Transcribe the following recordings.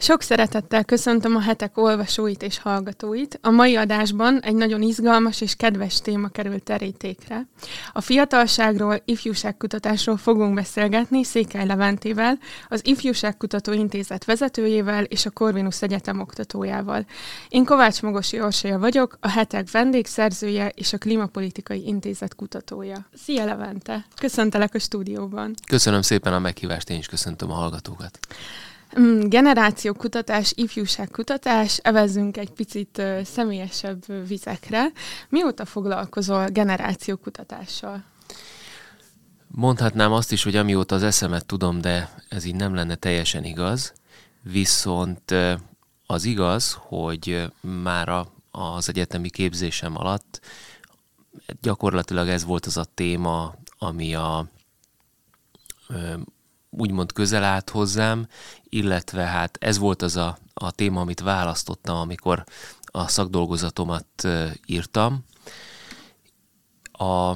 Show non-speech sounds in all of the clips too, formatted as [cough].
Sok szeretettel köszöntöm a hetek olvasóit és hallgatóit. A mai adásban egy nagyon izgalmas és kedves téma került terítékre. A fiatalságról, ifjúságkutatásról fogunk beszélgetni Székely Leventével, az Ifjúságkutató Intézet vezetőjével és a Corvinus Egyetem oktatójával. Én Kovács Mogosi Orsolya vagyok, a hetek vendégszerzője és a Klimapolitikai Intézet kutatója. Szia Levente! Köszöntelek a stúdióban! Köszönöm szépen a meghívást, én is köszöntöm a hallgatókat. Mm, generációkutatás, ifjúságkutatás, evezzünk egy picit személyesebb vizekre. Mióta foglalkozol generációkutatással? Mondhatnám azt is, hogy amióta az eszemet tudom, de ez így nem lenne teljesen igaz. Viszont az igaz, hogy már az egyetemi képzésem alatt gyakorlatilag ez volt az a téma, ami a úgymond közel állt hozzám, illetve hát ez volt az a, a téma, amit választottam, amikor a szakdolgozatomat írtam. A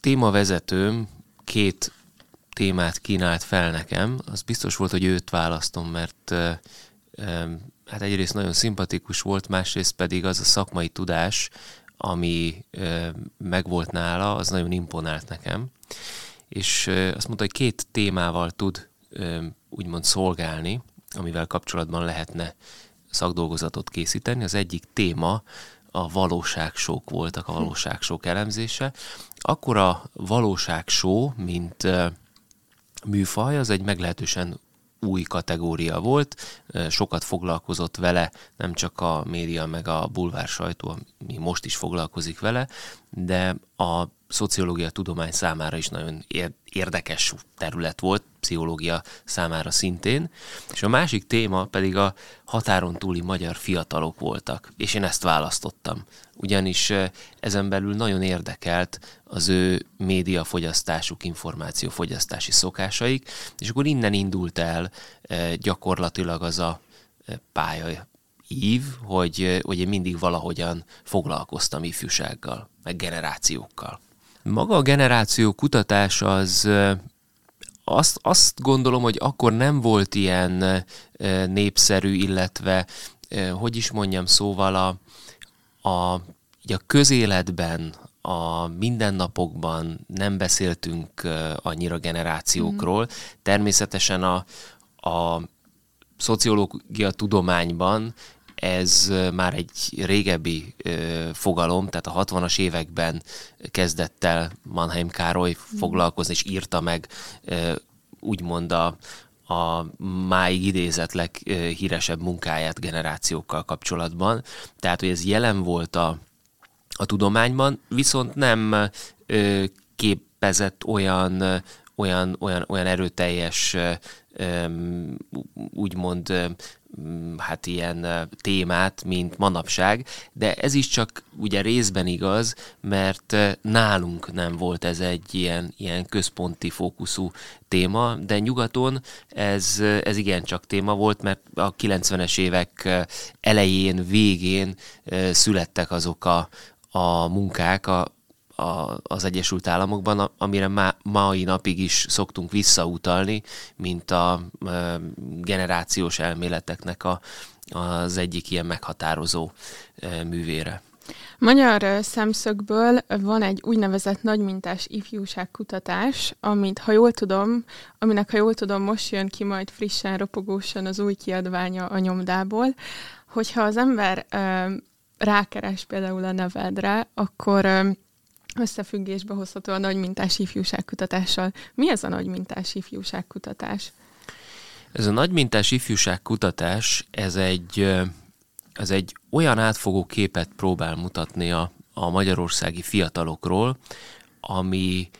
témavezetőm két témát kínált fel nekem, az biztos volt, hogy őt választom, mert hát egyrészt nagyon szimpatikus volt, másrészt pedig az a szakmai tudás, ami megvolt nála, az nagyon imponált nekem és azt mondta, hogy két témával tud úgymond szolgálni, amivel kapcsolatban lehetne szakdolgozatot készíteni. Az egyik téma a valóságsók voltak, a valóságsók elemzése. Akkor a valóságsó, mint műfaj, az egy meglehetősen új kategória volt, sokat foglalkozott vele, nem csak a média meg a bulvár sajtó, ami most is foglalkozik vele, de a szociológia tudomány számára is nagyon érdekes terület volt, pszichológia számára szintén. És a másik téma pedig a határon túli magyar fiatalok voltak, és én ezt választottam. Ugyanis ezen belül nagyon érdekelt az ő médiafogyasztásuk, információfogyasztási szokásaik, és akkor innen indult el gyakorlatilag az a pálya ív, hogy, hogy én mindig valahogyan foglalkoztam ifjúsággal, meg generációkkal. Maga a generáció kutatás az azt, azt gondolom, hogy akkor nem volt ilyen népszerű, illetve hogy is mondjam, szóval a, a, a közéletben, a mindennapokban nem beszéltünk annyira generációkról. Mm. Természetesen a, a szociológia tudományban ez már egy régebbi fogalom, tehát a 60-as években kezdett el Mannheim Károly foglalkozni, és írta meg úgymond a, a máig idézett leghíresebb munkáját generációkkal kapcsolatban. Tehát, hogy ez jelen volt a, a tudományban, viszont nem ö, képezett olyan, olyan, olyan, olyan erőteljes úgymond hát ilyen témát, mint manapság, de ez is csak ugye részben igaz, mert nálunk nem volt ez egy ilyen, ilyen központi fókuszú téma, de nyugaton ez, ez igencsak téma volt, mert a 90-es évek elején, végén születtek azok a, a munkák, a, a, az Egyesült Államokban, amire má, mai napig is szoktunk visszautalni, mint a, a generációs elméleteknek a, az egyik ilyen meghatározó művére. Magyar szemszögből van egy úgynevezett nagymintás ifjúságkutatás, amit, ha jól tudom, aminek, ha jól tudom, most jön ki majd frissen, ropogósan az új kiadványa a nyomdából, hogyha az ember ö, rákeres például a nevedre, akkor ö, összefüggésbe hozható a nagymintás ifjúságkutatással. Mi ez a nagymintás ifjúságkutatás? Ez a nagymintás ifjúságkutatás, ez egy, ez egy olyan átfogó képet próbál mutatni a, a magyarországi fiatalokról, ami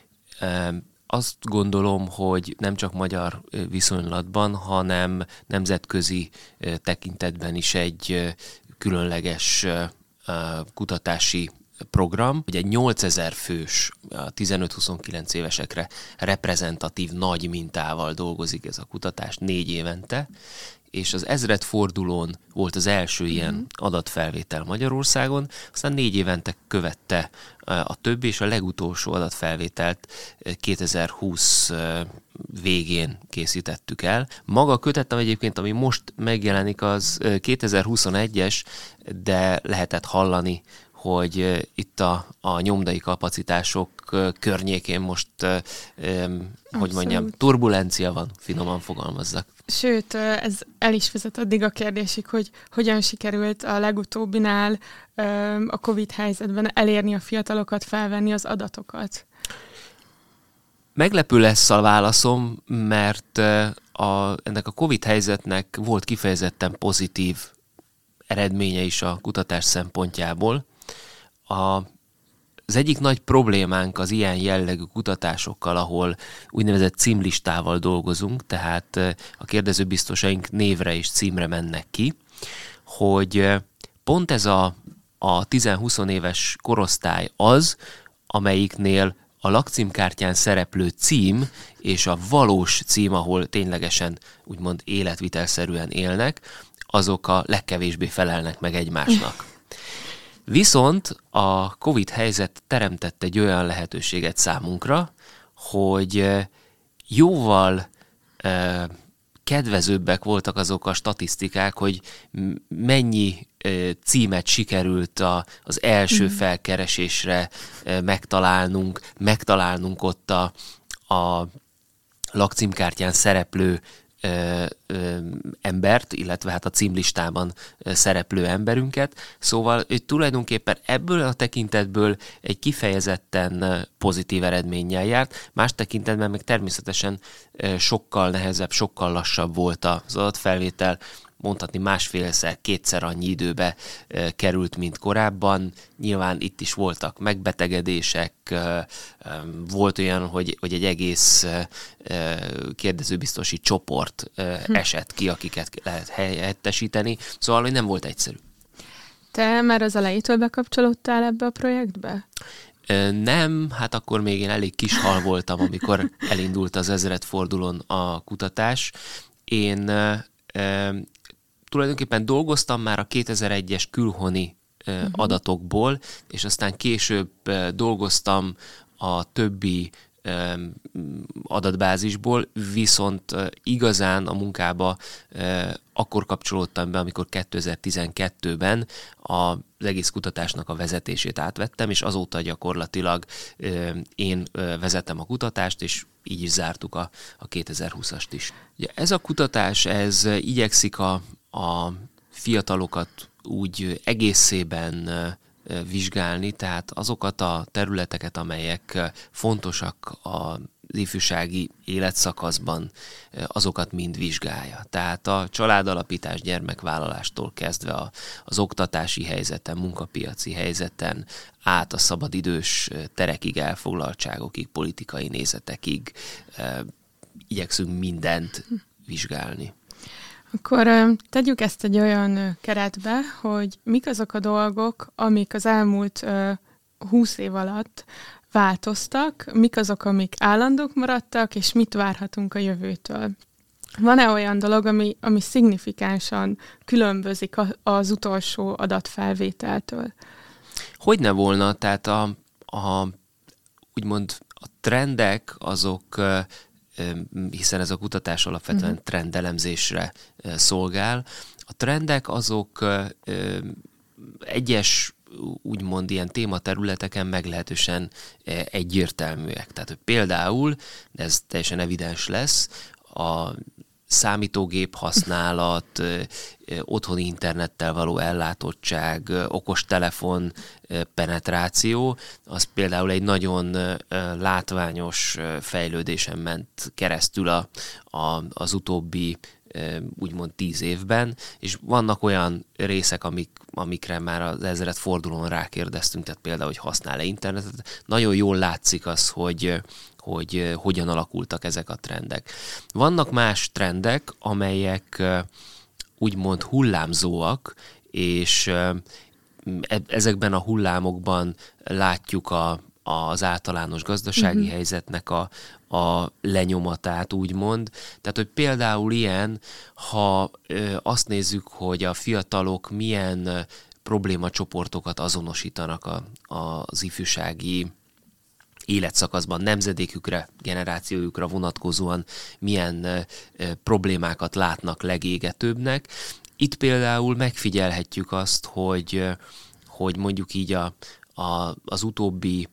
azt gondolom, hogy nem csak magyar viszonylatban, hanem nemzetközi tekintetben is egy különleges kutatási program, hogy egy 8000 fős, 15-29 évesekre reprezentatív nagy mintával dolgozik ez a kutatás négy évente, és az ezred fordulón volt az első ilyen mm. adatfelvétel Magyarországon, aztán négy évente követte a többi, és a legutolsó adatfelvételt 2020 végén készítettük el. Maga a kötettem egyébként, ami most megjelenik, az 2021-es, de lehetett hallani hogy itt a, a nyomdai kapacitások környékén most, hogy mondjam, turbulencia van, finoman fogalmazzak. Sőt, ez el is vezet addig a kérdésig, hogy hogyan sikerült a legutóbbinál a COVID helyzetben elérni a fiatalokat, felvenni az adatokat. Meglepő lesz a válaszom, mert a, ennek a COVID helyzetnek volt kifejezetten pozitív eredménye is a kutatás szempontjából. A, az egyik nagy problémánk az ilyen jellegű kutatásokkal, ahol úgynevezett címlistával dolgozunk, tehát a kérdezőbiztosaink névre és címre mennek ki, hogy pont ez a, a 10-20 éves korosztály az, amelyiknél a lakcímkártyán szereplő cím és a valós cím, ahol ténylegesen úgymond életvitelszerűen élnek, azok a legkevésbé felelnek meg egymásnak. Viszont a COVID helyzet teremtett egy olyan lehetőséget számunkra, hogy jóval kedvezőbbek voltak azok a statisztikák, hogy mennyi címet sikerült a, az első mm. felkeresésre megtalálnunk, megtalálnunk ott a, a lakcímkártyán szereplő ö, ö, embert, illetve hát a címlistában szereplő emberünket. Szóval hogy tulajdonképpen ebből a tekintetből egy kifejezetten pozitív eredménnyel járt, más tekintetben meg természetesen sokkal nehezebb, sokkal lassabb volt az adatfelvétel, mondhatni másfélszer, kétszer annyi időbe került, mint korábban. Nyilván itt is voltak megbetegedések, volt olyan, hogy, hogy egy egész kérdezőbiztosi csoport hm. esett ki, akiket lehet helyettesíteni, szóval hogy nem volt egyszerű. Te már az elejétől bekapcsolódtál ebbe a projektbe? Nem, hát akkor még én elég kis hal voltam, amikor [laughs] elindult az ezeret fordulón a kutatás. Én tulajdonképpen dolgoztam már a 2001-es külhoni uh-huh. adatokból, és aztán később dolgoztam a többi adatbázisból, viszont igazán a munkába akkor kapcsolódtam be, amikor 2012-ben az egész kutatásnak a vezetését átvettem, és azóta gyakorlatilag én vezettem a kutatást, és így is zártuk a, a 2020-ast is. Ugye ez a kutatás, ez igyekszik a, a fiatalokat úgy egészében vizsgálni, tehát azokat a területeket, amelyek fontosak a ifjúsági életszakaszban azokat mind vizsgálja. Tehát a családalapítás gyermekvállalástól kezdve a, az oktatási helyzeten, munkapiaci helyzeten, át a szabadidős terekig, elfoglaltságokig, politikai nézetekig igyekszünk mindent vizsgálni. Akkor tegyük ezt egy olyan keretbe, hogy mik azok a dolgok, amik az elmúlt húsz év alatt változtak, mik azok, amik állandók maradtak, és mit várhatunk a jövőtől. Van-e olyan dolog, ami, ami szignifikánsan különbözik az utolsó adatfelvételtől? Hogy ne volna, tehát a, a úgymond a trendek azok hiszen ez a kutatás alapvetően uh-huh. trendelemzésre szolgál. A trendek azok egyes úgymond ilyen tématerületeken meglehetősen egyértelműek. Tehát például, de ez teljesen evidens lesz, a számítógép használat, otthoni internettel való ellátottság, okostelefon penetráció, az például egy nagyon látványos fejlődésen ment keresztül a, a, az utóbbi úgymond tíz évben, és vannak olyan részek, amik, amikre már az ezeret fordulón rákérdeztünk, tehát például, hogy használ-e internetet. Nagyon jól látszik az, hogy, hogy hogyan alakultak ezek a trendek. Vannak más trendek, amelyek úgymond hullámzóak, és e, ezekben a hullámokban látjuk a, az általános gazdasági uh-huh. helyzetnek a, a lenyomatát, úgymond. Tehát, hogy például ilyen, ha ö, azt nézzük, hogy a fiatalok milyen problémacsoportokat azonosítanak a, az ifjúsági életszakaszban nemzedékükre, generációjukra vonatkozóan milyen problémákat látnak legégetőbbnek. Itt például megfigyelhetjük azt, hogy, hogy mondjuk így a, a, az utóbbi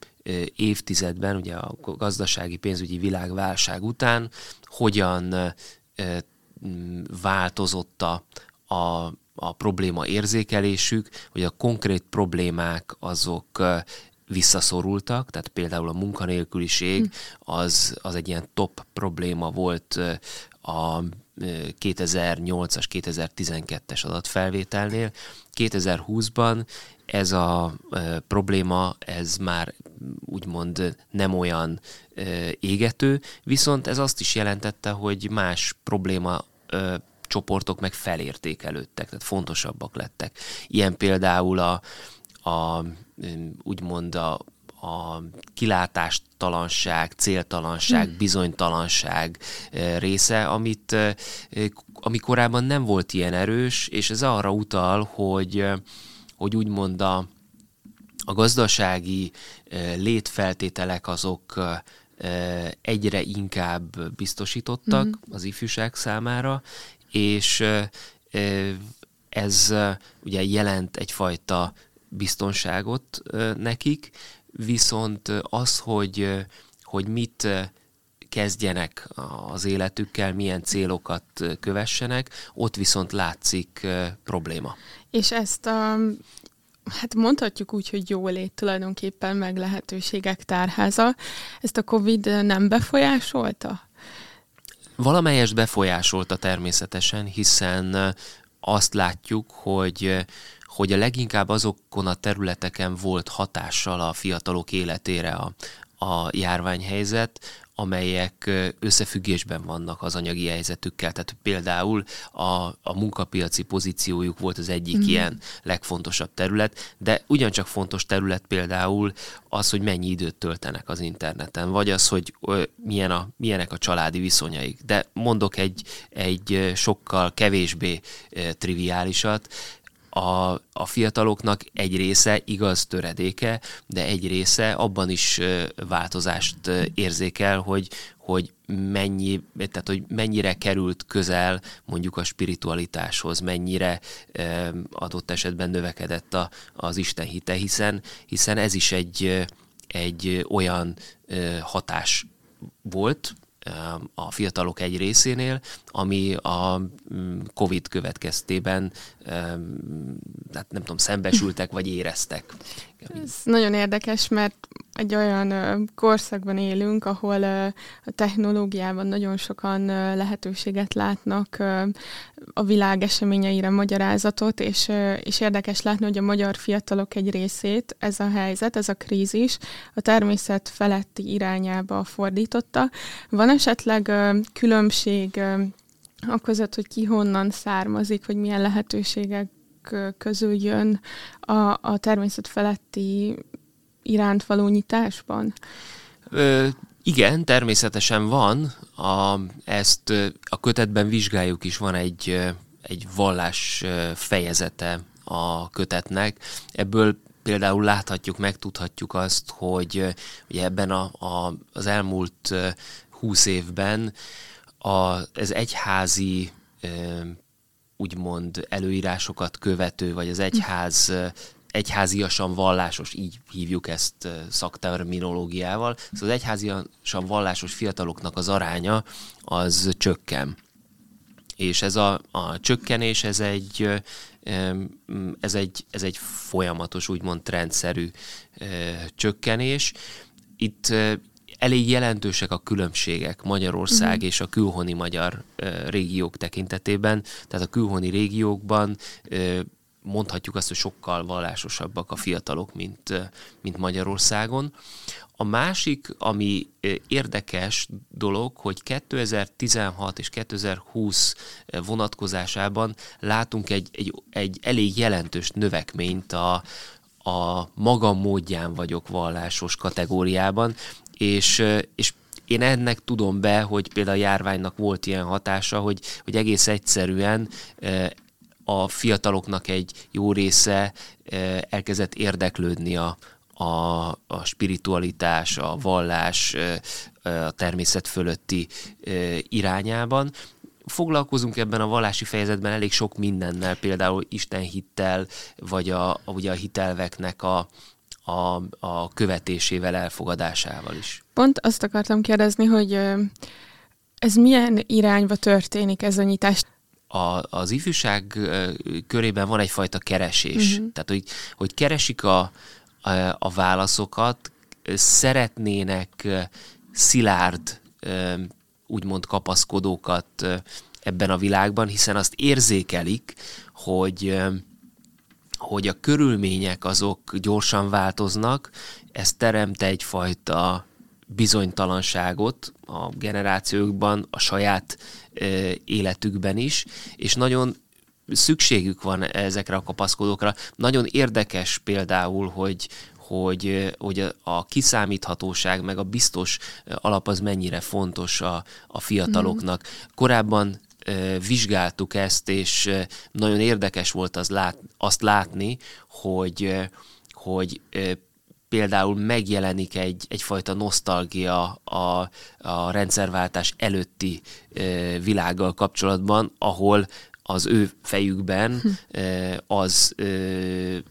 évtizedben, ugye a gazdasági pénzügyi világválság után, hogyan változott a, a, a probléma érzékelésük, hogy a konkrét problémák azok visszaszorultak, tehát például a munkanélküliség hm. az, az egy ilyen top probléma volt a 2008-as, 2012-es adatfelvételnél. 2020-ban ez a e, probléma, ez már úgymond nem olyan e, égető, viszont ez azt is jelentette, hogy más probléma e, csoportok meg felértékelődtek, tehát fontosabbak lettek. Ilyen például a, a úgymond a, a kilátástalanság, céltalanság, hmm. bizonytalanság része, amit ami korábban nem volt ilyen erős, és ez arra utal, hogy hogy úgymond a, a gazdasági létfeltételek azok egyre inkább biztosítottak mm-hmm. az ifjúság számára, és ez ugye jelent egyfajta biztonságot nekik, viszont az, hogy, hogy mit kezdjenek az életükkel, milyen célokat kövessenek, ott viszont látszik probléma. És ezt a hát mondhatjuk úgy, hogy jólét tulajdonképpen meg lehetőségek tárháza. Ezt a COVID nem befolyásolta? Valamelyest befolyásolta természetesen, hiszen azt látjuk, hogy hogy a leginkább azokon a területeken volt hatással a fiatalok életére a, a járványhelyzet, amelyek összefüggésben vannak az anyagi helyzetükkel. Tehát például a, a munkapiaci pozíciójuk volt az egyik mm. ilyen legfontosabb terület, de ugyancsak fontos terület például az, hogy mennyi időt töltenek az interneten, vagy az, hogy milyen a, milyenek a családi viszonyaik. De mondok egy, egy sokkal kevésbé triviálisat, a, a fiataloknak egy része igaz töredéke, de egy része abban is változást érzékel, hogy, hogy mennyi, tehát hogy mennyire került közel mondjuk a spiritualitáshoz, mennyire adott esetben növekedett a, az Isten hite, hiszen, hiszen ez is egy, egy olyan hatás volt, a fiatalok egy részénél, ami a mm, COVID következtében hát nem tudom, szembesültek vagy éreztek. Ez nagyon érdekes, mert egy olyan korszakban élünk, ahol a technológiában nagyon sokan lehetőséget látnak a világ eseményeire magyarázatot, és, és érdekes látni, hogy a magyar fiatalok egy részét ez a helyzet, ez a krízis a természet feletti irányába fordította. Van esetleg különbség a között, hogy ki honnan származik, hogy milyen lehetőségek közül jön a, a természet feletti iránt való nyitásban? Ö, igen, természetesen van. A, ezt a kötetben vizsgáljuk is, van egy, egy vallás fejezete a kötetnek. Ebből például láthatjuk, megtudhatjuk azt, hogy ugye ebben a, a, az elmúlt húsz évben a, ez egyházi úgymond előírásokat követő, vagy az egyház egyháziasan vallásos, így hívjuk ezt szakterminológiával, szóval az egyháziasan vallásos fiataloknak az aránya az csökken. És ez a, a csökkenés, ez egy, ez egy, ez egy folyamatos, úgymond trendszerű csökkenés. Itt elég jelentősek a különbségek Magyarország uh-huh. és a külhoni magyar régiók tekintetében. Tehát a külhoni régiókban mondhatjuk azt, hogy sokkal vallásosabbak a fiatalok, mint, mint Magyarországon. A másik, ami érdekes dolog, hogy 2016 és 2020 vonatkozásában látunk egy, egy, egy elég jelentős növekményt a, a magam módján vagyok vallásos kategóriában, és, és én ennek tudom be, hogy például a járványnak volt ilyen hatása, hogy, hogy egész egyszerűen a fiataloknak egy jó része elkezdett érdeklődni a, a, a spiritualitás, a vallás, a természet fölötti irányában. Foglalkozunk ebben a vallási fejezetben elég sok mindennel, például Isten hittel, vagy a, a, ugye a hitelveknek a, a, a követésével, elfogadásával is. Pont azt akartam kérdezni, hogy ez milyen irányba történik ez a nyitás? A, az ifjúság körében van egyfajta keresés. Uh-huh. Tehát, hogy, hogy keresik a, a, a válaszokat, szeretnének szilárd, úgymond kapaszkodókat ebben a világban, hiszen azt érzékelik, hogy hogy a körülmények azok gyorsan változnak, ez teremt egyfajta bizonytalanságot a generációkban, a saját életükben is, és nagyon szükségük van ezekre a kapaszkodókra. Nagyon érdekes például, hogy, hogy, hogy a kiszámíthatóság, meg a biztos alap az mennyire fontos a, a fiataloknak. Korábban vizsgáltuk ezt, és nagyon érdekes volt az lát, azt látni, hogy, hogy például megjelenik egy, egyfajta nosztalgia a, a rendszerváltás előtti világgal kapcsolatban, ahol az ő fejükben hm. az,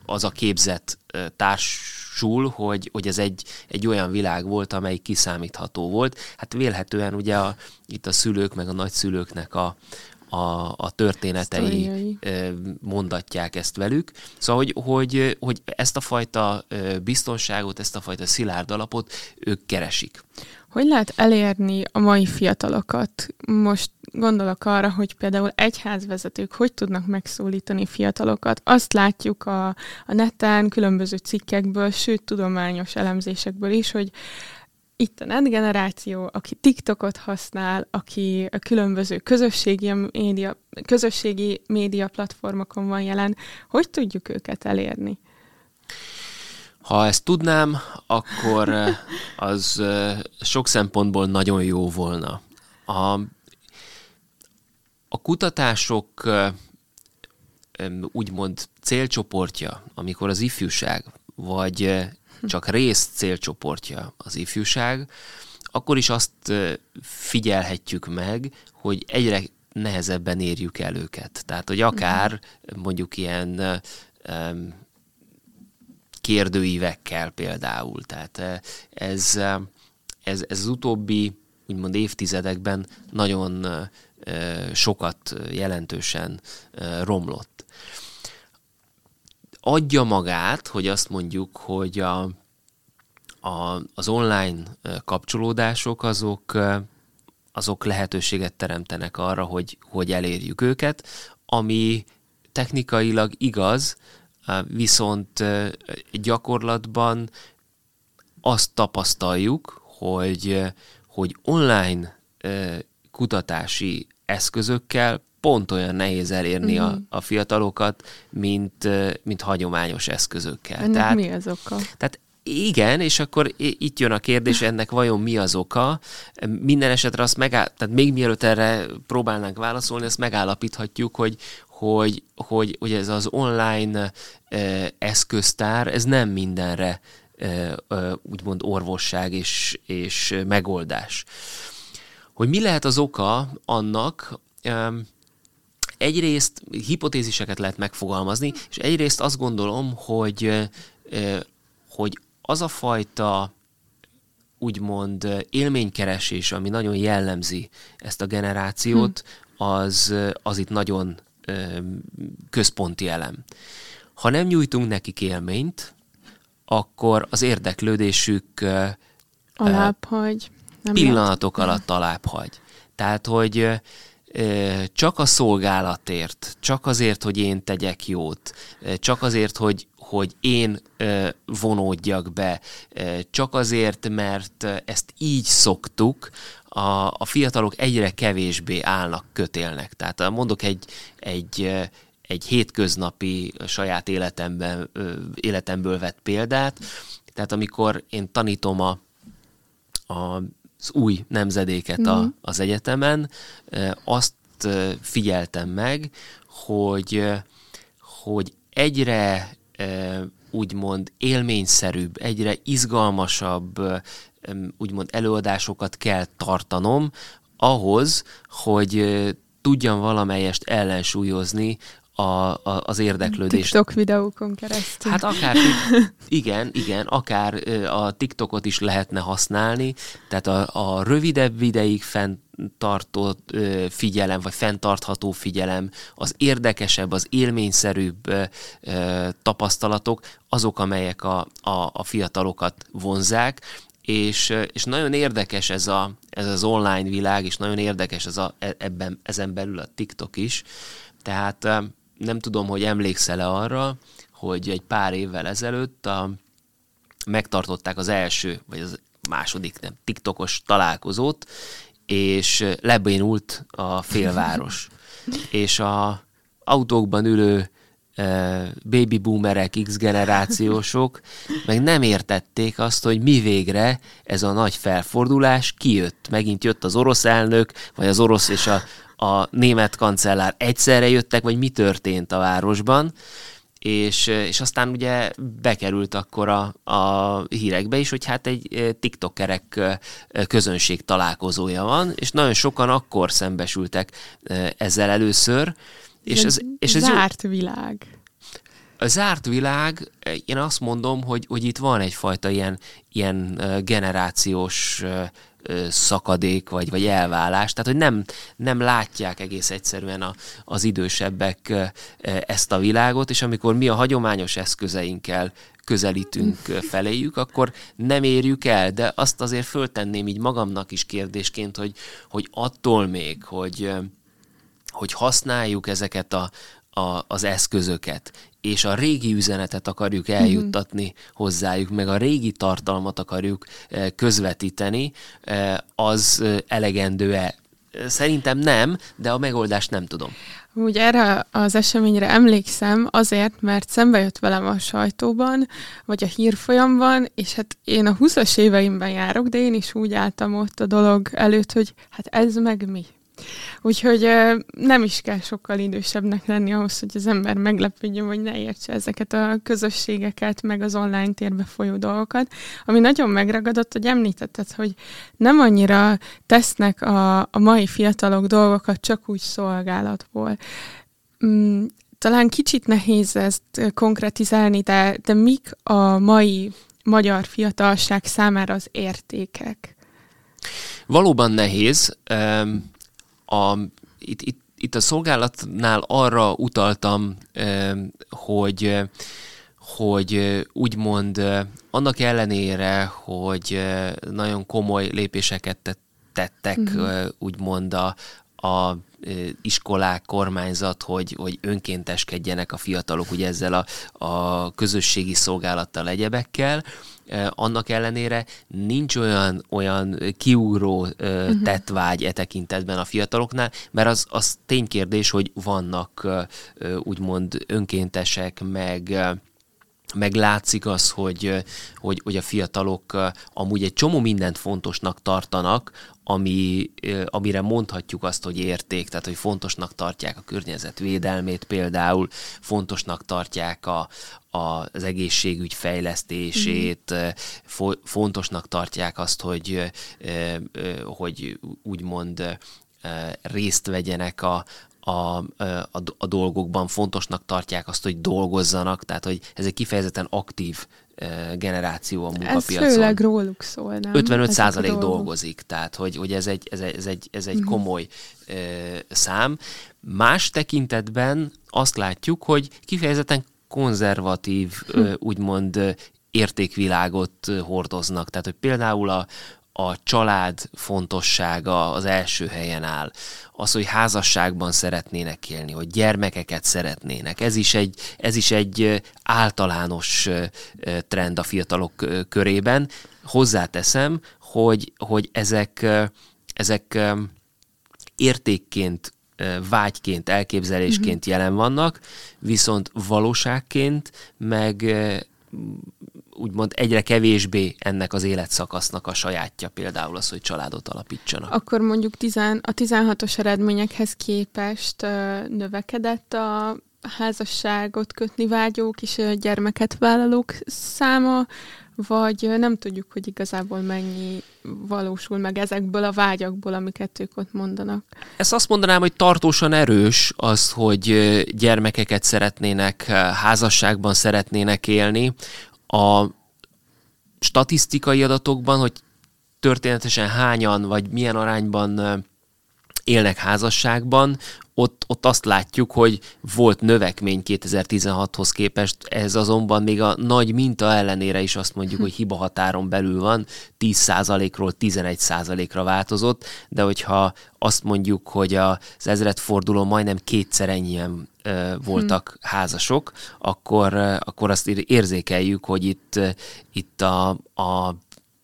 az a képzet e, társul, hogy, hogy ez egy, egy olyan világ volt, amely kiszámítható volt. Hát vélhetően ugye a, itt a szülők meg a nagyszülőknek a, a, a történetei Sztoriai. mondatják ezt velük. Szóval, hogy, hogy, hogy ezt a fajta biztonságot, ezt a fajta szilárd alapot ők keresik. Hogy lehet elérni a mai fiatalokat? Most gondolok arra, hogy például egyházvezetők hogy tudnak megszólítani fiatalokat. Azt látjuk a, a neten, különböző cikkekből, sőt tudományos elemzésekből is, hogy itt a net generáció, aki TikTokot használ, aki a különböző közösségi média, közösségi média platformokon van jelen, hogy tudjuk őket elérni? Ha ezt tudnám, akkor az sok szempontból nagyon jó volna. A, a kutatások úgymond célcsoportja, amikor az ifjúság, vagy csak rész célcsoportja az ifjúság, akkor is azt figyelhetjük meg, hogy egyre nehezebben érjük el őket. Tehát, hogy akár mondjuk ilyen kérdőívekkel például. Tehát ez, ez, ez az utóbbi úgymond évtizedekben nagyon sokat jelentősen romlott adja magát, hogy azt mondjuk, hogy a, a, az online kapcsolódások azok, azok lehetőséget teremtenek arra, hogy, hogy elérjük őket, ami technikailag igaz, viszont gyakorlatban azt tapasztaljuk, hogy, hogy online kutatási eszközökkel pont olyan nehéz elérni uh-huh. a, mhm. a fiatalokat, mint, mint hagyományos eszközökkel. Ennek tehát, mi az oka? Tehát igen, és akkor itt jön a kérdés, ennek vajon mi az oka. Minden esetre azt megáll, tehát még mielőtt erre próbálnánk válaszolni, azt megállapíthatjuk, hogy, hogy, hogy, hogy ez az online eh, eszköztár, ez nem mindenre eh, úgymond orvosság és, és megoldás. Hogy mi lehet az oka annak, eh, egyrészt hipotéziseket lehet megfogalmazni, és egyrészt azt gondolom, hogy, hogy az a fajta úgymond élménykeresés, ami nagyon jellemzi ezt a generációt, hm. az, az itt nagyon központi elem. Ha nem nyújtunk nekik élményt, akkor az érdeklődésük alábbhagy. Pillanatok alatt alábbhagy. Tehát, hogy csak a szolgálatért, csak azért, hogy én tegyek jót, csak azért, hogy, hogy én vonódjak be, csak azért, mert ezt így szoktuk, a, a fiatalok egyre kevésbé állnak kötélnek. Tehát mondok egy, egy, egy hétköznapi saját életemben, életemből vett példát, tehát amikor én tanítom a, a az új nemzedéket a, mhm. az egyetemen, azt figyeltem meg, hogy, hogy egyre úgymond élményszerűbb, egyre izgalmasabb úgymond előadásokat kell tartanom ahhoz, hogy tudjam valamelyest ellensúlyozni a, a, az érdeklődést. TikTok videókon keresztül. Hát akár, igen, igen, akár a TikTokot is lehetne használni, tehát a, a rövidebb videig fenntartó figyelem, vagy fenntartható figyelem, az érdekesebb, az élményszerűbb tapasztalatok, azok, amelyek a, a, a fiatalokat vonzák, és, és nagyon érdekes ez, a, ez az online világ, és nagyon érdekes ez a, e, ebben, ezen belül a TikTok is. Tehát nem tudom, hogy emlékszel-e arra, hogy egy pár évvel ezelőtt a, megtartották az első, vagy az második, nem, TikTokos találkozót, és lebénult a félváros. [laughs] és a autókban ülő baby boomerek, X generációsok, meg nem értették azt, hogy mi végre ez a nagy felfordulás kijött. Megint jött az orosz elnök, vagy az orosz és a, a német kancellár egyszerre jöttek, vagy mi történt a városban, és, és aztán ugye bekerült akkor a, a hírekbe is, hogy hát egy tiktokerek közönség találkozója van, és nagyon sokan akkor szembesültek ezzel először, és ez, és ez zárt jó. világ. A zárt világ, én azt mondom, hogy, hogy itt van egyfajta ilyen, ilyen generációs szakadék, vagy, vagy elválás, tehát hogy nem, nem látják egész egyszerűen a, az idősebbek ezt a világot, és amikor mi a hagyományos eszközeinkkel közelítünk feléjük, akkor nem érjük el, de azt azért föltenném így magamnak is kérdésként, hogy, hogy attól még, hogy, hogy használjuk ezeket a, a, az eszközöket, és a régi üzenetet akarjuk eljuttatni mm-hmm. hozzájuk, meg a régi tartalmat akarjuk eh, közvetíteni, eh, az eh, elegendő-e? Szerintem nem, de a megoldást nem tudom. Úgy erre az eseményre emlékszem azért, mert szembe jött velem a sajtóban, vagy a hírfolyamban, és hát én a 20-as éveimben járok, de én is úgy álltam ott a dolog előtt, hogy hát ez meg mi? Úgyhogy nem is kell sokkal idősebbnek lenni ahhoz, hogy az ember meglepődjön, vagy ne értse ezeket a közösségeket, meg az online térbe folyó dolgokat. Ami nagyon megragadott, hogy említetted, hogy nem annyira tesznek a, a mai fiatalok dolgokat csak úgy szolgálatból. Mm, talán kicsit nehéz ezt konkretizálni, de, de mik a mai magyar fiatalság számára az értékek? Valóban nehéz a, itt, itt, itt a szolgálatnál arra utaltam, hogy hogy úgymond annak ellenére, hogy nagyon komoly lépéseket tettek, uh-huh. úgymond a, a iskolák, kormányzat, hogy, hogy önkénteskedjenek a fiatalok ugye ezzel a, a közösségi szolgálattal, egyebekkel, annak ellenére nincs olyan, olyan kiugró uh-huh. tettvágy e tekintetben a fiataloknál, mert az, az ténykérdés, hogy vannak úgymond önkéntesek, meg meg látszik az, hogy, hogy, hogy a fiatalok amúgy egy csomó mindent fontosnak tartanak, ami, amire mondhatjuk azt, hogy érték, tehát hogy fontosnak tartják a környezet védelmét például, fontosnak tartják a, a, az egészségügy fejlesztését, mm. fo- fontosnak tartják azt, hogy, hogy úgymond részt vegyenek a, a, a, a dolgokban, fontosnak tartják azt, hogy dolgozzanak, tehát hogy ez egy kifejezetten aktív generáció a munkapiacon. Ez főleg róluk szól, nem? 55 százalék dolgozik, tehát hogy, hogy ez egy, ez egy, ez egy, ez egy uh-huh. komoly ö, szám. Más tekintetben azt látjuk, hogy kifejezetten konzervatív, uh-huh. úgymond értékvilágot hordoznak. Tehát, hogy például a, a család fontossága az első helyen áll. Az, hogy házasságban szeretnének élni, hogy gyermekeket szeretnének. Ez is egy, ez is egy általános trend a fiatalok körében. Hozzáteszem, hogy, hogy ezek, ezek értékként vágyként, elképzelésként uh-huh. jelen vannak, viszont valóságként meg úgymond egyre kevésbé ennek az életszakasznak a sajátja, például az, hogy családot alapítsanak. Akkor mondjuk tizen, a 16-os eredményekhez képest növekedett a házasságot kötni vágyók és gyermeket vállalók száma, vagy nem tudjuk, hogy igazából mennyi valósul meg ezekből a vágyakból, amiket ők ott mondanak. Ezt azt mondanám, hogy tartósan erős az, hogy gyermekeket szeretnének, házasságban szeretnének élni. A statisztikai adatokban, hogy történetesen hányan, vagy milyen arányban élnek házasságban, ott, ott azt látjuk, hogy volt növekmény 2016-hoz képest, ez azonban még a nagy minta ellenére is azt mondjuk, hogy hiba határon belül van, 10%-ról 11%-ra változott, de hogyha azt mondjuk, hogy az ezredforduló majdnem kétszer ennyien voltak hmm. házasok, akkor, akkor azt érzékeljük, hogy itt, itt a, a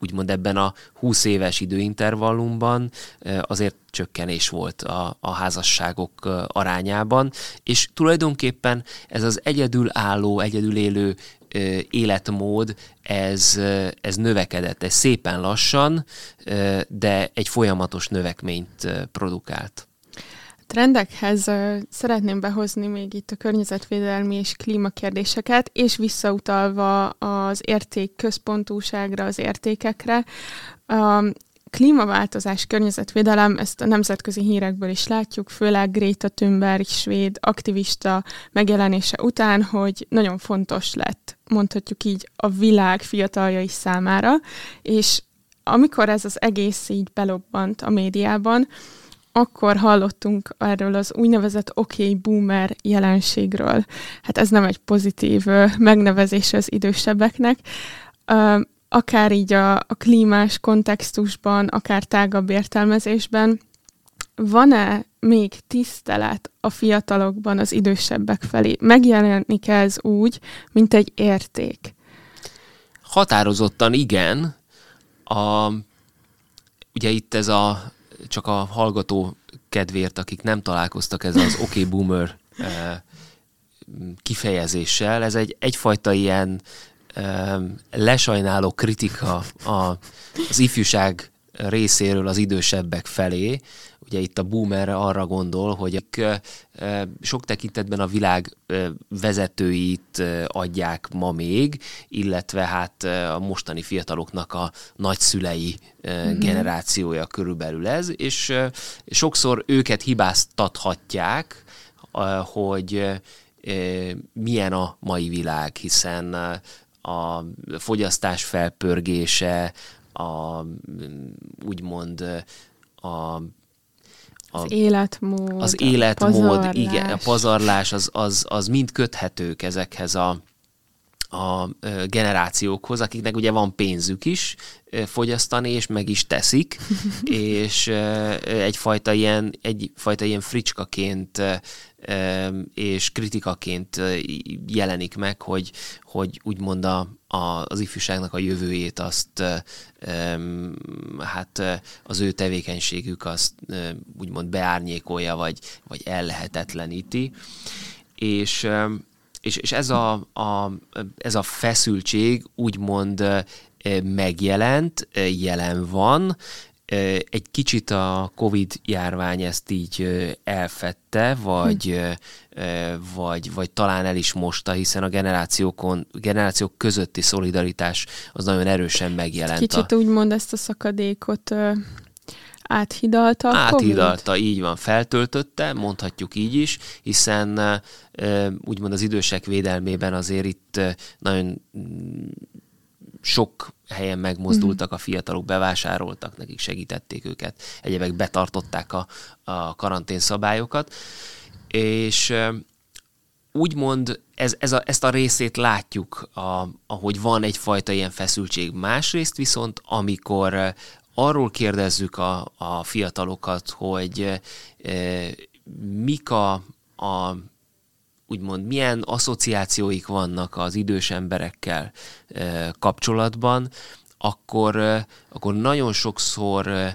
úgymond ebben a 20 éves időintervallumban azért csökkenés volt a, a házasságok arányában, és tulajdonképpen ez az egyedülálló, egyedülélő életmód, ez, ez növekedett, ez szépen lassan, de egy folyamatos növekményt produkált trendekhez szeretném behozni még itt a környezetvédelmi és klímakérdéseket, és visszautalva az érték központúságra, az értékekre. A klímaváltozás, környezetvédelem, ezt a nemzetközi hírekből is látjuk, főleg Greta Thunberg, svéd aktivista megjelenése után, hogy nagyon fontos lett, mondhatjuk így, a világ fiataljai számára, és amikor ez az egész így belobbant a médiában, akkor hallottunk erről az úgynevezett OK boomer jelenségről. Hát ez nem egy pozitív megnevezés az idősebbeknek. Akár így a, a klímás kontextusban, akár tágabb értelmezésben, van-e még tisztelet a fiatalokban az idősebbek felé? Megjelenik ez úgy, mint egy érték? Határozottan igen. A, ugye itt ez a csak a hallgató kedvéért, akik nem találkoztak ez az OK Boomer kifejezéssel, ez egy egyfajta ilyen lesajnáló kritika a, az ifjúság részéről az idősebbek felé, ugye itt a boomer arra gondol, hogy sok tekintetben a világ vezetőit adják ma még, illetve hát a mostani fiataloknak a nagyszülei mm-hmm. generációja körülbelül ez, és sokszor őket hibáztathatják, hogy milyen a mai világ, hiszen a fogyasztás felpörgése, a úgymond a az életmód, az életmód, pazarlás. igen, a pazarlás, az, az, az mind köthetők ezekhez a, a generációkhoz, akiknek ugye van pénzük is fogyasztani, és meg is teszik, [laughs] és egyfajta ilyen, egyfajta ilyen fricskaként és kritikaként jelenik meg, hogy, hogy úgymond a, a, az ifjúságnak a jövőjét azt hát az ő tevékenységük azt úgymond beárnyékolja, vagy, vagy ellehetetleníti. És és, és ez, a, a, ez a feszültség úgymond megjelent, jelen van, egy kicsit a Covid járvány ezt így elfette, vagy, vagy, vagy talán el is mosta, hiszen a generációkon, generációk közötti szolidaritás az nagyon erősen megjelent. Kicsit a... úgymond ezt a szakadékot áthidalta a Áthidalta, COVID? így van, feltöltötte, mondhatjuk így is, hiszen úgymond az idősek védelmében azért itt nagyon sok helyen megmozdultak a fiatalok, bevásároltak, nekik segítették őket, egyébek betartották a, a karantén szabályokat, és úgymond ez, ez a, ezt a részét látjuk, a, ahogy van egyfajta ilyen feszültség. Másrészt viszont, amikor arról kérdezzük a, a fiatalokat, hogy e, mik a, a úgymond milyen asszociációik vannak az idős emberekkel e, kapcsolatban, akkor, e, akkor nagyon sokszor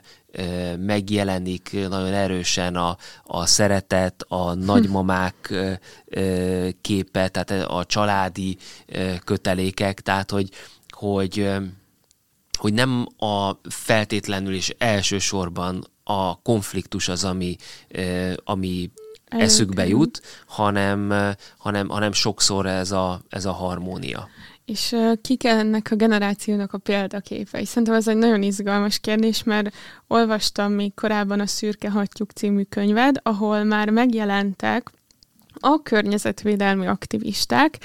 megjelenik nagyon erősen a, a szeretet, a nagymamák képe, tehát a családi kötelékek, tehát hogy, hogy, hogy nem a feltétlenül és elsősorban a konfliktus az, ami, ami eszükbe jut, hanem, hanem, hanem sokszor ez a, ez a harmónia. És kik ennek a generációnak a példaképei? Szerintem ez egy nagyon izgalmas kérdés, mert olvastam még korábban a Szürke Hattyúk című könyved, ahol már megjelentek a környezetvédelmi aktivisták,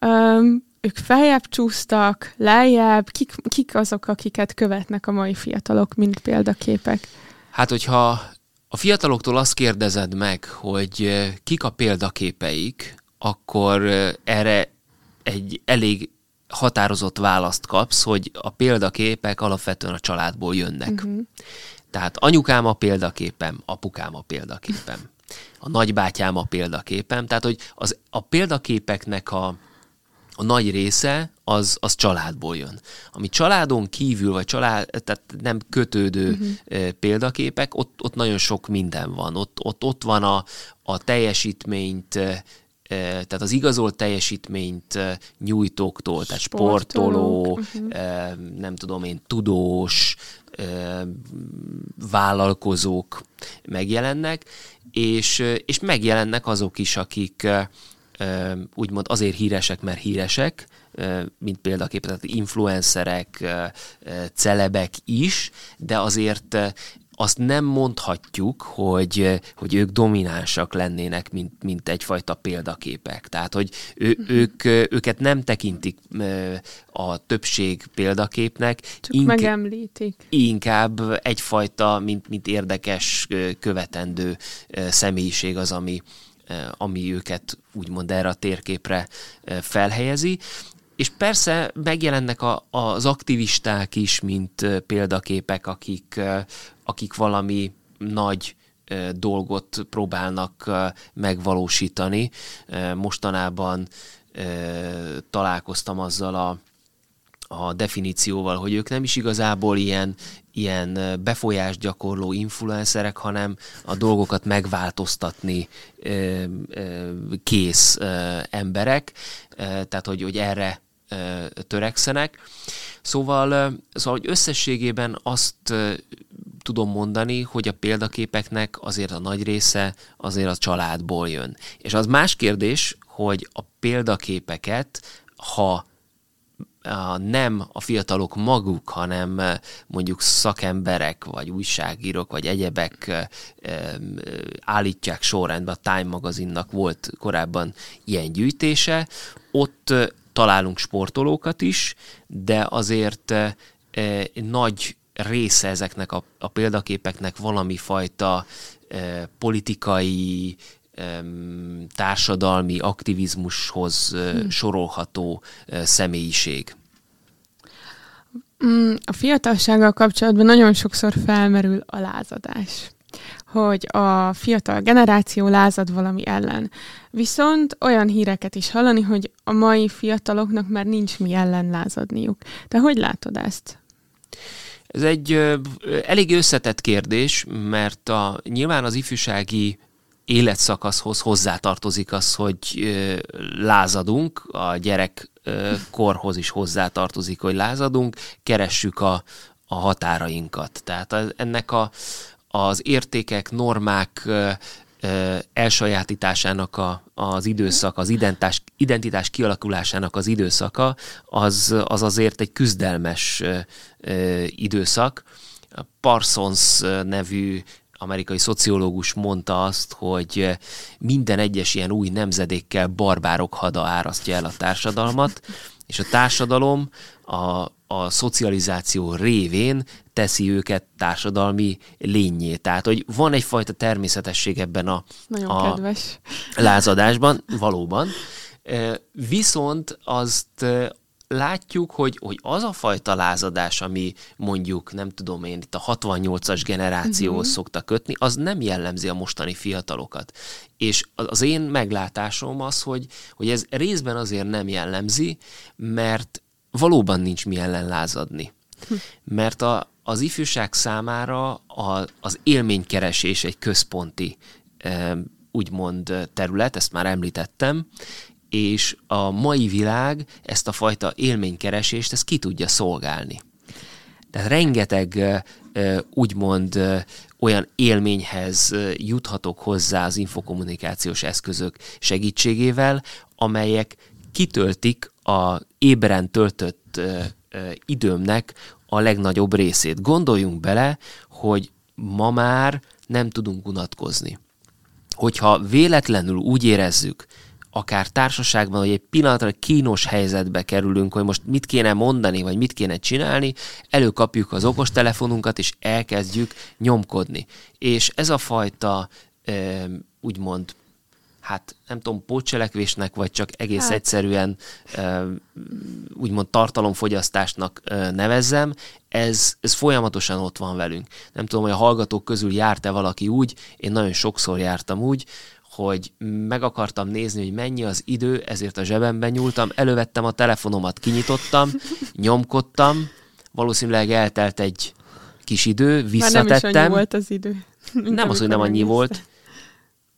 um, ők feljebb csúsztak, lejjebb, kik, kik azok, akiket követnek a mai fiatalok, mint példaképek? Hát, hogyha a fiataloktól azt kérdezed meg, hogy kik a példaképeik, akkor erre egy elég határozott választ kapsz, hogy a példaképek alapvetően a családból jönnek. Uh-huh. Tehát anyukám a példaképem, apukám a példaképem, a nagybátyám a példaképem, tehát hogy az, a példaképeknek a, a nagy része az, az családból jön. Ami családon kívül, vagy család, tehát nem kötődő uh-huh. példaképek, ott, ott nagyon sok minden van. Ott, ott, ott van a, a teljesítményt tehát az igazolt teljesítményt nyújtóktól, tehát sportoló, uh-huh. nem tudom én, tudós, vállalkozók megjelennek, és, és megjelennek azok is, akik úgymond azért híresek, mert híresek, mint példaképpen tehát influencerek, celebek is, de azért azt nem mondhatjuk, hogy, hogy ők dominánsak lennének, mint, mint egyfajta példaképek. Tehát, hogy ő, uh-huh. ők, őket nem tekintik a többség példaképnek. Csak ink- megemlítik. Inkább egyfajta, mint, mint érdekes, követendő személyiség az, ami, ami őket úgymond erre a térképre felhelyezi. És persze megjelennek a, az aktivisták is, mint példaképek, akik, akik valami nagy dolgot próbálnak megvalósítani. Mostanában találkoztam azzal a, a definícióval, hogy ők nem is igazából ilyen, ilyen befolyást gyakorló influencerek, hanem a dolgokat megváltoztatni kész emberek, tehát hogy, hogy erre törekszenek. Szóval, szóval hogy összességében azt tudom mondani, hogy a példaképeknek azért a nagy része azért a családból jön. És az más kérdés, hogy a példaképeket, ha a, nem a fiatalok maguk, hanem mondjuk szakemberek, vagy újságírók, vagy egyebek állítják sorrendbe. A Time magazinnak volt korábban ilyen gyűjtése. Ott találunk sportolókat is, de azért nagy része ezeknek a, a példaképeknek valami fajta politikai, társadalmi aktivizmushoz hmm. sorolható személyiség. Mm, a fiatalsággal kapcsolatban nagyon sokszor felmerül a lázadás hogy a fiatal generáció lázad valami ellen. Viszont olyan híreket is hallani, hogy a mai fiataloknak már nincs mi ellen lázadniuk. Te hogy látod ezt? Ez egy elég összetett kérdés, mert a, nyilván az ifjúsági életszakaszhoz hozzátartozik az, hogy lázadunk, a gyerek korhoz is hozzátartozik, hogy lázadunk, keressük a, a határainkat. Tehát ennek a, az értékek, normák elsajátításának a, az időszak, az identitás, identitás kialakulásának az időszaka, az, az azért egy küzdelmes időszak. Parsons nevű amerikai szociológus mondta azt, hogy minden egyes ilyen új nemzedékkel barbárok hada árasztja el a társadalmat, és a társadalom a, a szocializáció révén teszi őket társadalmi lényé. Tehát, hogy van egyfajta természetesség ebben a, Nagyon a kedves. lázadásban, valóban. Viszont azt látjuk, hogy, hogy az a fajta lázadás, ami mondjuk, nem tudom én, itt a 68-as generációhoz uh-huh. szokta kötni, az nem jellemzi a mostani fiatalokat. És az én meglátásom az, hogy, hogy ez részben azért nem jellemzi, mert valóban nincs mi ellen lázadni. Hm. Mert a, az ifjúság számára a, az élménykeresés egy központi úgymond terület, ezt már említettem, és a mai világ ezt a fajta élménykeresést, ezt ki tudja szolgálni. Tehát rengeteg úgymond olyan élményhez juthatok hozzá az infokommunikációs eszközök segítségével, amelyek kitöltik a ébren töltött időmnek a legnagyobb részét. Gondoljunk bele, hogy ma már nem tudunk unatkozni. Hogyha véletlenül úgy érezzük, akár társaságban, hogy egy pillanatra kínos helyzetbe kerülünk, hogy most mit kéne mondani, vagy mit kéne csinálni, előkapjuk az okostelefonunkat, és elkezdjük nyomkodni. És ez a fajta úgymond hát nem tudom, pótcselekvésnek, vagy csak egész hát. egyszerűen úgymond tartalomfogyasztásnak nevezzem, ez, ez folyamatosan ott van velünk. Nem tudom, hogy a hallgatók közül járt-e valaki úgy, én nagyon sokszor jártam úgy, hogy meg akartam nézni, hogy mennyi az idő, ezért a zsebemben nyúltam, elővettem a telefonomat, kinyitottam, [laughs] nyomkodtam, valószínűleg eltelt egy kis idő, visszatettem. Már nem is volt az idő. Nem az, hogy nem annyi volt,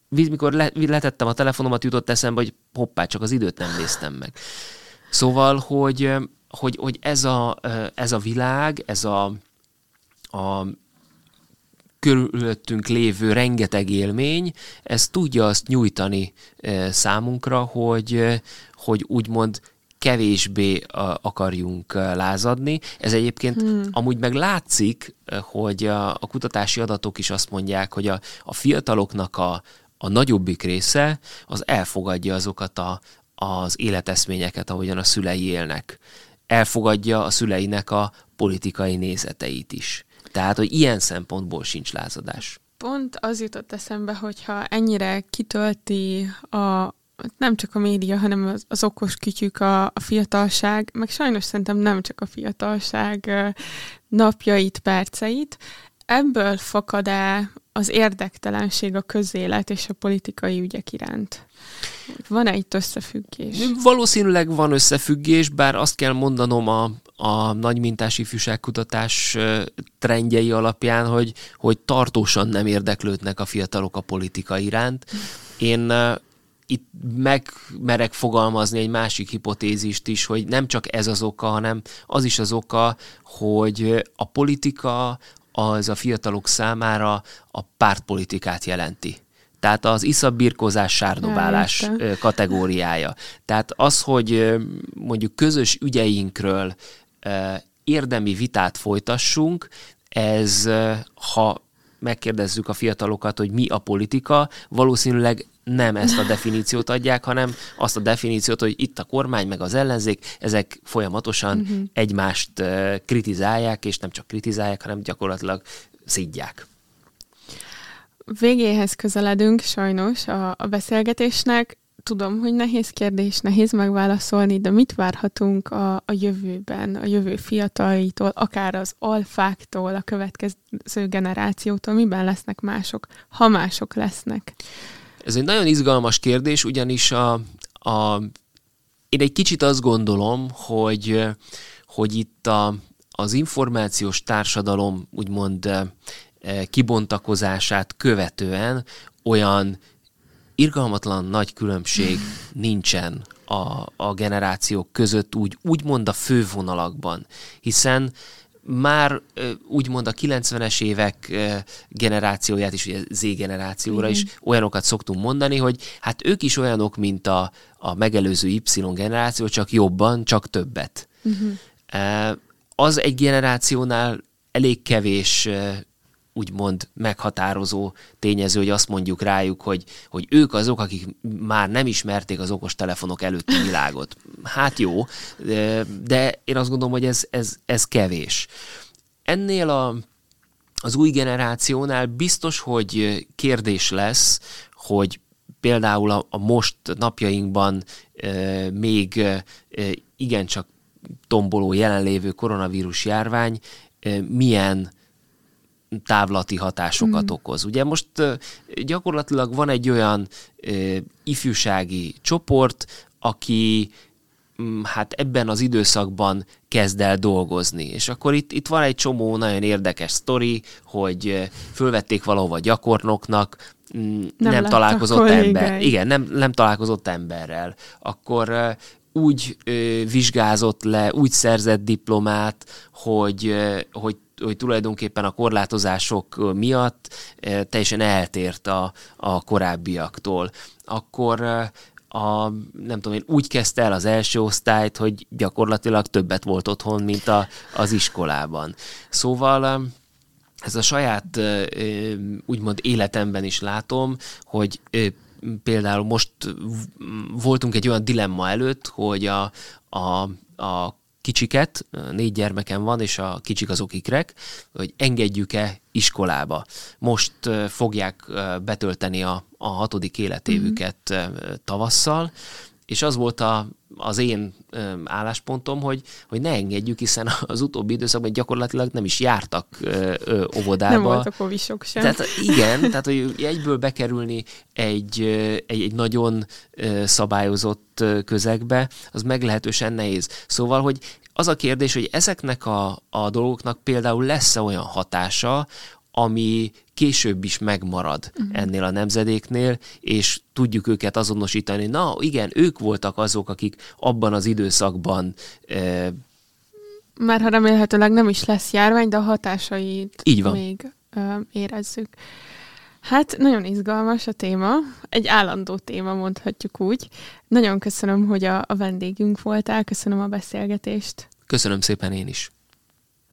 mikor le, letettem a telefonomat, jutott eszembe, hogy hoppá, csak az időt nem néztem meg. Szóval, hogy, hogy, hogy ez, a, ez a világ, ez a, a körülöttünk lévő rengeteg élmény, ez tudja azt nyújtani számunkra, hogy, hogy úgymond kevésbé akarjunk lázadni. Ez egyébként hmm. amúgy meg látszik, hogy a, a kutatási adatok is azt mondják, hogy a, a fiataloknak a, a nagyobbik része az elfogadja azokat a, az életeszményeket, ahogyan a szülei élnek. Elfogadja a szüleinek a politikai nézeteit is. Tehát, hogy ilyen szempontból sincs lázadás. Pont az jutott eszembe, hogyha ennyire kitölti a, nem csak a média, hanem az, az okos kütyük, a, a fiatalság, meg sajnos szerintem nem csak a fiatalság napjait, perceit, ebből fakad-e az érdektelenség a közélet és a politikai ügyek iránt? Van -e itt összefüggés? Valószínűleg van összefüggés, bár azt kell mondanom a, a nagymintás ifjúságkutatás trendjei alapján, hogy, hogy tartósan nem érdeklődnek a fiatalok a politika iránt. Én itt megmerek fogalmazni egy másik hipotézist is, hogy nem csak ez az oka, hanem az is az oka, hogy a politika az a fiatalok számára a pártpolitikát jelenti. Tehát az iszabbirkozás, sárdobálás ja, kategóriája. Tehát az, hogy mondjuk közös ügyeinkről érdemi vitát folytassunk, ez, ha megkérdezzük a fiatalokat, hogy mi a politika, valószínűleg nem ezt a definíciót adják, hanem azt a definíciót, hogy itt a kormány meg az ellenzék, ezek folyamatosan uh-huh. egymást kritizálják, és nem csak kritizálják, hanem gyakorlatilag szidják. Végéhez közeledünk sajnos a, a beszélgetésnek. Tudom, hogy nehéz kérdés, nehéz megválaszolni, de mit várhatunk a, a jövőben, a jövő fiatalaitól, akár az alfáktól, a következő generációtól, miben lesznek mások, ha mások lesznek? Ez egy nagyon izgalmas kérdés, ugyanis a, a, én egy kicsit azt gondolom, hogy, hogy itt a, az információs társadalom úgymond eh, kibontakozását követően olyan irgalmatlan nagy különbség nincsen a, a generációk között úgy, úgymond a fővonalakban, hiszen már úgymond a 90-es évek generációját is, ugye Z generációra mm. is olyanokat szoktunk mondani, hogy hát ők is olyanok, mint a, a megelőző Y generáció, csak jobban, csak többet. Mm-hmm. Az egy generációnál elég kevés úgymond meghatározó tényező, hogy azt mondjuk rájuk, hogy, hogy ők azok, akik már nem ismerték az okos telefonok előtti világot. Hát jó, de én azt gondolom, hogy ez, ez, ez kevés. Ennél a, az új generációnál biztos, hogy kérdés lesz, hogy például a, a most napjainkban e, még e, igencsak tomboló jelenlévő koronavírus járvány milyen távlati hatásokat mm. okoz. Ugye most gyakorlatilag van egy olyan ifjúsági csoport, aki mm, hát ebben az időszakban kezd el dolgozni. És akkor itt, itt van egy csomó nagyon érdekes sztori, hogy fölvették valahova gyakornoknak, mm, nem, nem találkozott ember. Igen, nem, nem találkozott emberrel. Akkor úgy ö, vizsgázott le, úgy szerzett diplomát, hogy, ö, hogy hogy tulajdonképpen a korlátozások miatt teljesen eltért a, a korábbiaktól. Akkor a, nem tudom én, úgy kezdte el az első osztályt, hogy gyakorlatilag többet volt otthon, mint a, az iskolában. Szóval ez a saját úgymond életemben is látom, hogy például most voltunk egy olyan dilemma előtt, hogy a, a, a kicsiket, négy gyermekem van, és a kicsik azok ikrek, hogy engedjük-e iskolába. Most fogják betölteni a, a hatodik életévüket mm-hmm. tavasszal, és az volt a, az én álláspontom, hogy, hogy ne engedjük, hiszen [laughs] az utóbbi időszakban gyakorlatilag nem is jártak ö, ö, óvodába. Nem voltak ovisok sem. Tehát igen, tehát hogy egyből bekerülni egy, egy, egy nagyon szabályozott közegbe, az meglehetősen nehéz. Szóval, hogy az a kérdés, hogy ezeknek a, a dolgoknak például lesz-e olyan hatása, ami később is megmarad uh-huh. ennél a nemzedéknél, és tudjuk őket azonosítani. Na igen, ők voltak azok, akik abban az időszakban eh, már ha remélhetőleg nem is lesz járvány, de a hatásait Így van. még ö, érezzük. Hát nagyon izgalmas a téma, egy állandó téma mondhatjuk úgy. Nagyon köszönöm, hogy a, a vendégünk voltál, köszönöm a beszélgetést. Köszönöm szépen én is.